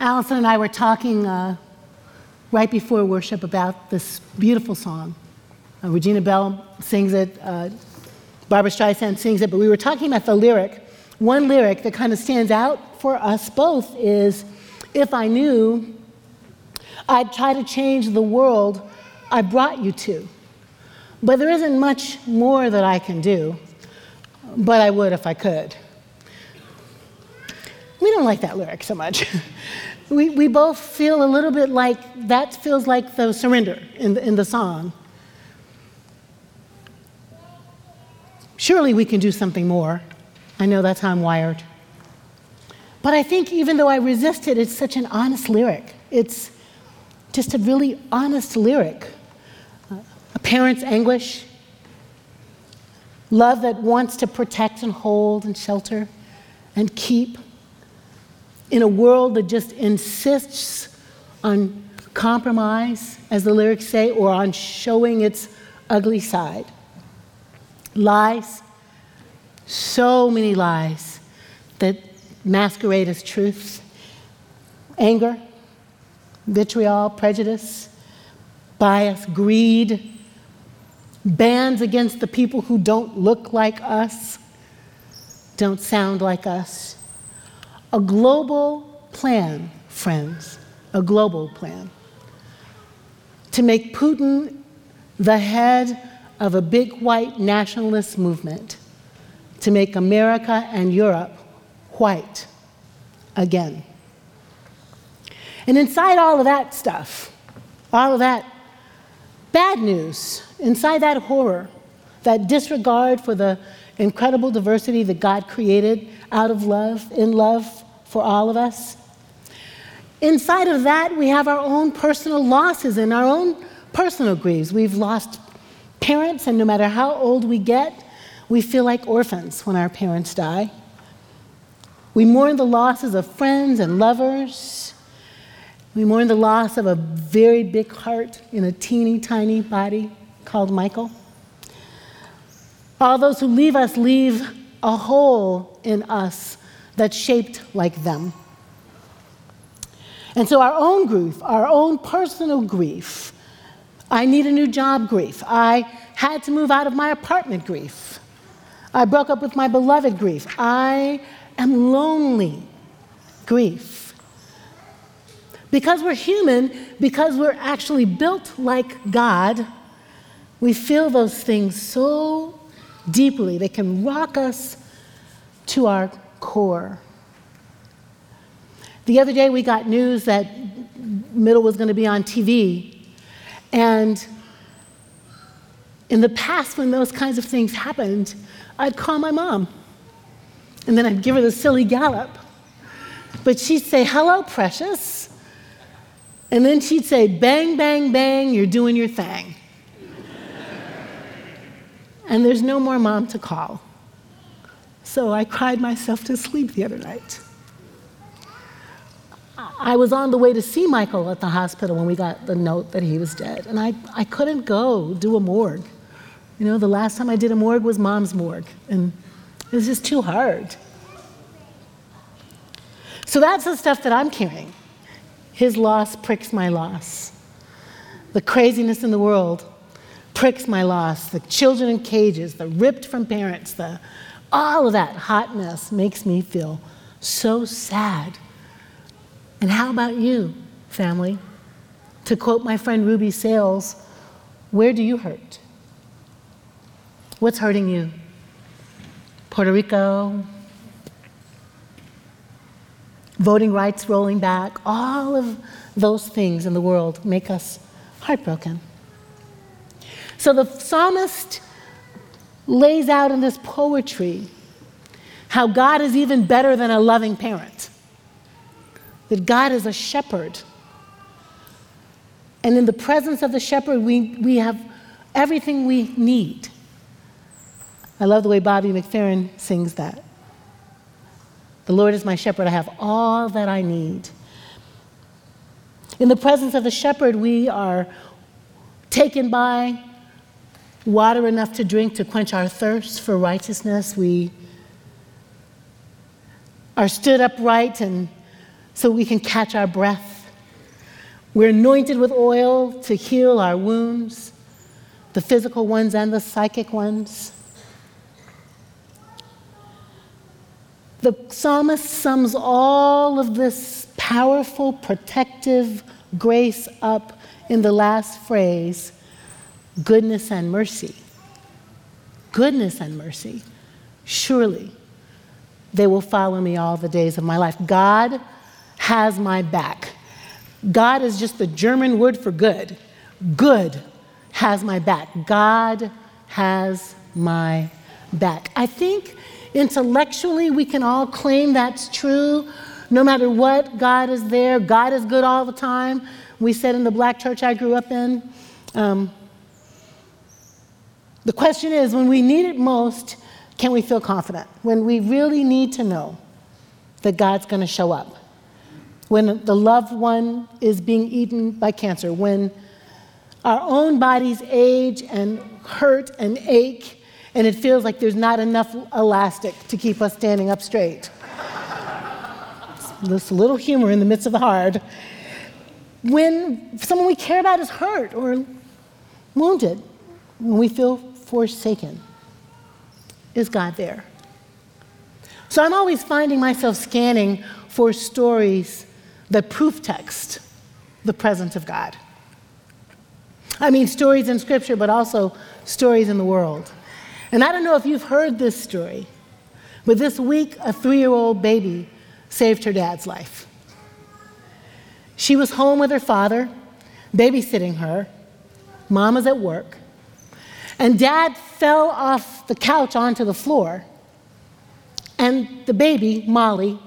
Allison and I were talking uh, right before worship about this beautiful song. Uh, Regina Belle sings it, uh, Barbra Streisand sings it, but we were talking about the lyric. One lyric that kind of stands out for us both is If I knew I'd try to change the world I brought you to. But there isn't much more that I can do, but I would if I could. Don't like that lyric so much. we, we both feel a little bit like that feels like the surrender in the, in the song. Surely we can do something more. I know that's how I'm wired. But I think even though I resist it, it's such an honest lyric. It's just a really honest lyric. Uh, a parent's anguish, love that wants to protect and hold and shelter and keep in a world that just insists on compromise, as the lyrics say, or on showing its ugly side. Lies, so many lies that masquerade as truths. Anger, vitriol, prejudice, bias, greed, bans against the people who don't look like us, don't sound like us. A global plan, friends, a global plan to make Putin the head of a big white nationalist movement, to make America and Europe white again. And inside all of that stuff, all of that bad news, inside that horror, that disregard for the incredible diversity that God created out of love, in love for all of us. Inside of that, we have our own personal losses and our own personal griefs. We've lost parents, and no matter how old we get, we feel like orphans when our parents die. We mourn the losses of friends and lovers. We mourn the loss of a very big heart in a teeny tiny body called Michael. All those who leave us leave a hole in us that's shaped like them. And so, our own grief, our own personal grief, I need a new job grief, I had to move out of my apartment grief, I broke up with my beloved grief, I am lonely grief. Because we're human, because we're actually built like God, we feel those things so deeply. They can rock us to our core. The other day, we got news that Middle was going to be on TV. And in the past, when those kinds of things happened, I'd call my mom. And then I'd give her the silly gallop. But she'd say, Hello, precious. And then she'd say, Bang, bang, bang, you're doing your thing. And there's no more mom to call. So I cried myself to sleep the other night. I was on the way to see Michael at the hospital when we got the note that he was dead, and I, I couldn't go do a morgue. You know, the last time I did a morgue was mom's morgue, and it was just too hard. So that's the stuff that I'm carrying. His loss pricks my loss. The craziness in the world pricks my loss. The children in cages, the ripped from parents, the all of that hotness makes me feel so sad. And how about you, family? To quote my friend Ruby Sales, where do you hurt? What's hurting you? Puerto Rico, voting rights rolling back, all of those things in the world make us heartbroken. So the psalmist lays out in this poetry how God is even better than a loving parent, that God is a shepherd. And in the presence of the shepherd, we, we have everything we need. I love the way Bobby McFerrin sings that. The Lord is my shepherd, I have all that I need. In the presence of the shepherd, we are taken by water enough to drink to quench our thirst for righteousness. We are stood upright and so we can catch our breath. We're anointed with oil to heal our wounds, the physical ones and the psychic ones. The psalmist sums all of this powerful, protective grace up in the last phrase goodness and mercy. Goodness and mercy. Surely they will follow me all the days of my life. God has my back. God is just the German word for good. Good has my back. God has my back. I think intellectually we can all claim that's true. No matter what, God is there. God is good all the time. We said in the black church I grew up in. Um, the question is when we need it most, can we feel confident? When we really need to know that God's going to show up. When the loved one is being eaten by cancer, when our own bodies age and hurt and ache, and it feels like there's not enough elastic to keep us standing up straight. this little humor in the midst of the hard. When someone we care about is hurt or wounded, when we feel forsaken, is God there? So I'm always finding myself scanning for stories that proof text the presence of God. I mean, stories in Scripture, but also stories in the world. And I don't know if you've heard this story, but this week, a three year old baby saved her dad's life. She was home with her father, babysitting her. Mom was at work. And dad fell off the couch onto the floor. And the baby, Molly,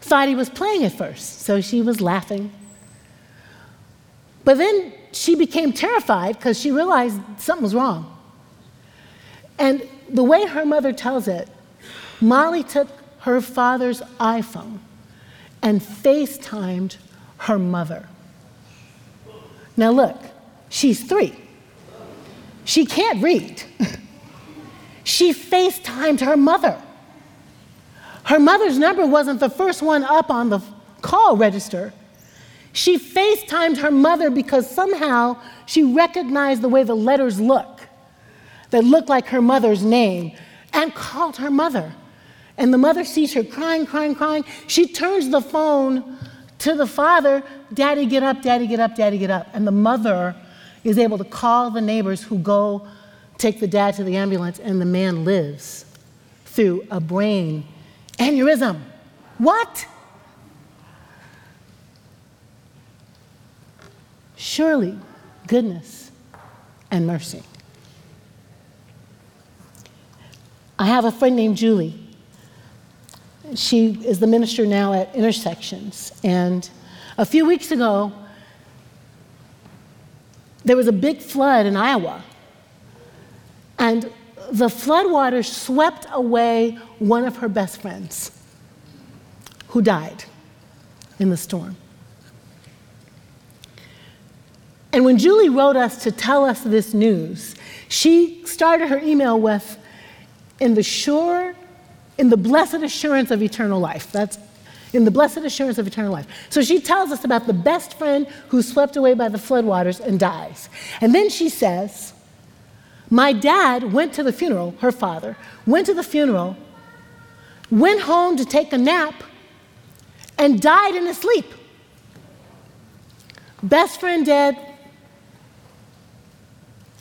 thought he was playing at first, so she was laughing. But then she became terrified because she realized something was wrong. And the way her mother tells it, Molly took her father's iPhone and FaceTimed her mother. Now, look, she's three. She can't read. she FaceTimed her mother. Her mother's number wasn't the first one up on the call register. She FaceTimed her mother because somehow she recognized the way the letters look, that looked like her mother's name, and called her mother. And the mother sees her crying, crying, crying. She turns the phone to the father Daddy, get up, Daddy, get up, Daddy, get up. And the mother is able to call the neighbors who go take the dad to the ambulance, and the man lives through a brain aneurysm. What? Surely goodness and mercy. I have a friend named Julie. She is the minister now at Intersections. And a few weeks ago, there was a big flood in Iowa. And the floodwaters swept away one of her best friends who died in the storm. And when Julie wrote us to tell us this news, she started her email with, in the sure, in the blessed assurance of eternal life. That's in the blessed assurance of eternal life. So she tells us about the best friend who's swept away by the floodwaters and dies. And then she says, My dad went to the funeral, her father, went to the funeral, went home to take a nap, and died in his sleep. Best friend dead,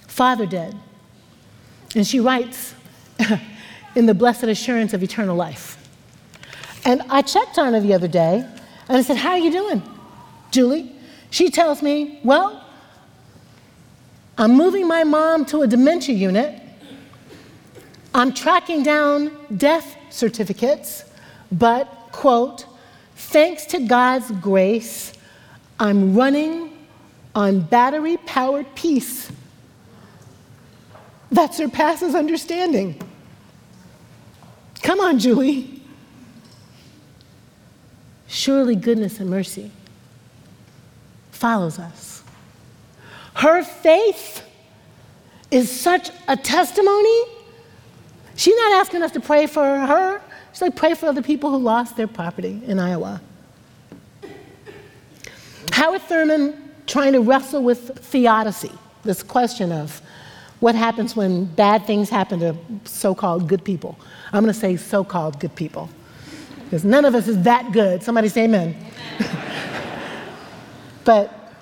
father dead. And she writes, in the blessed assurance of eternal life. And I checked on her the other day and I said, How are you doing, Julie? She tells me, Well, I'm moving my mom to a dementia unit. I'm tracking down death certificates, but, quote, thanks to God's grace, I'm running on battery powered peace that surpasses understanding. Come on, Julie. Surely goodness and mercy follows us. Her faith is such a testimony. She's not asking us to pray for her. She's like, pray for other people who lost their property in Iowa. Howard Thurman trying to wrestle with theodicy, this question of what happens when bad things happen to so called good people. I'm going to say so called good people because none of us is that good. Somebody say amen. amen. but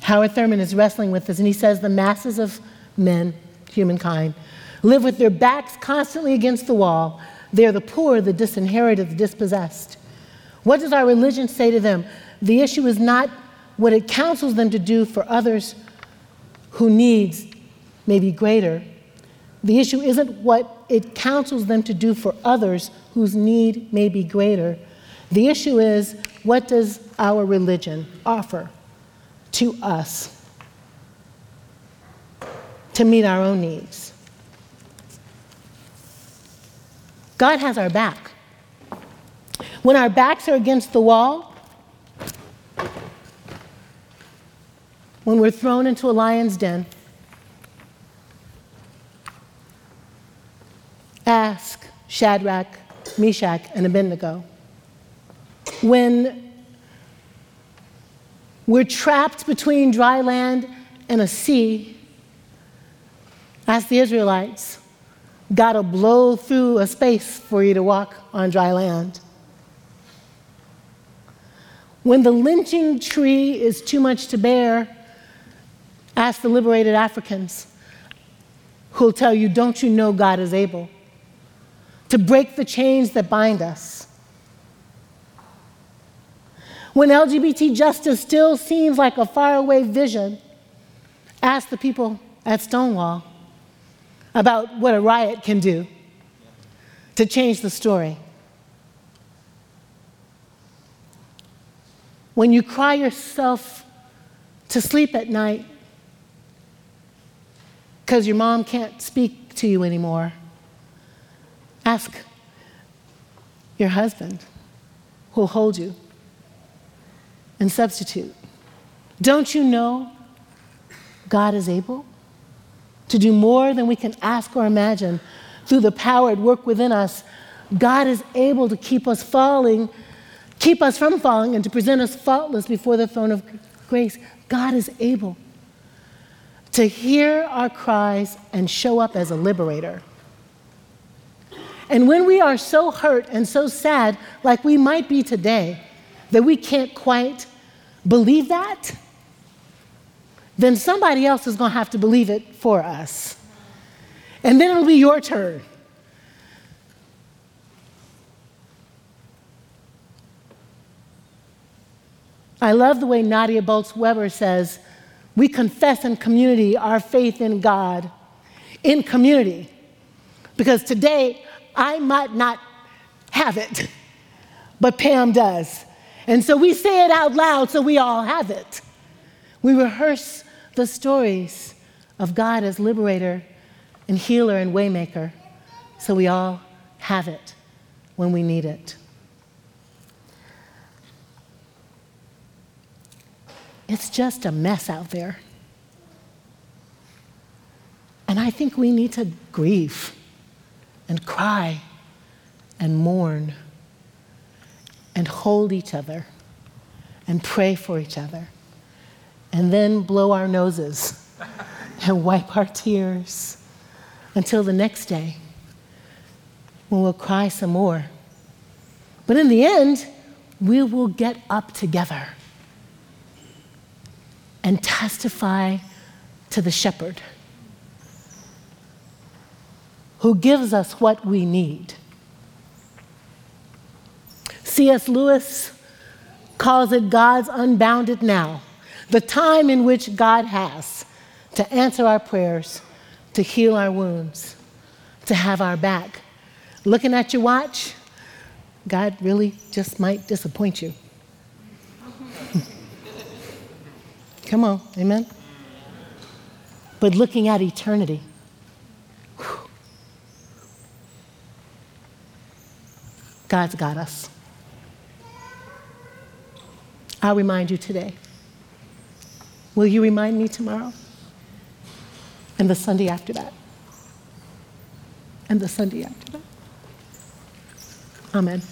Howard Thurman is wrestling with this, and he says the masses of men, humankind, live with their backs constantly against the wall. They are the poor, the disinherited, the dispossessed. What does our religion say to them? The issue is not what it counsels them to do for others who needs may be greater. The issue isn't what it counsels them to do for others whose need may be greater. The issue is what does our religion offer to us to meet our own needs? God has our back. When our backs are against the wall, when we're thrown into a lion's den, ask Shadrach, Meshach, and Abednego. When we're trapped between dry land and a sea, ask the Israelites, God will blow through a space for you to walk on dry land. When the lynching tree is too much to bear, ask the liberated Africans who'll tell you, Don't you know God is able to break the chains that bind us? When LGBT justice still seems like a faraway vision, ask the people at Stonewall about what a riot can do to change the story. When you cry yourself to sleep at night because your mom can't speak to you anymore, ask your husband who'll hold you and substitute. Don't you know God is able? to do more than we can ask or imagine through the power at work within us. God is able to keep us falling, keep us from falling, and to present us faultless before the throne of grace. God is able to hear our cries and show up as a liberator. And when we are so hurt and so sad, like we might be today, that we can't quite believe that, then somebody else is going to have to believe it for us. And then it'll be your turn. I love the way Nadia Bolz Weber says, we confess in community our faith in God, in community. Because today, I might not have it, but Pam does. And so we say it out loud so we all have it. We rehearse the stories of God as liberator and healer and waymaker so we all have it when we need it. It's just a mess out there. And I think we need to grieve and cry and mourn and hold each other and pray for each other and then blow our noses and wipe our tears until the next day when we'll cry some more. But in the end, we will get up together and testify to the shepherd who gives us what we need. C.S. Lewis calls it God's unbounded now the time in which God has to answer our prayers, to heal our wounds, to have our back. Looking at your watch, God really just might disappoint you. Come on, amen? But looking at eternity, God's got us. I'll remind you today. Will you remind me tomorrow? And the Sunday after that? And the Sunday after that? Amen.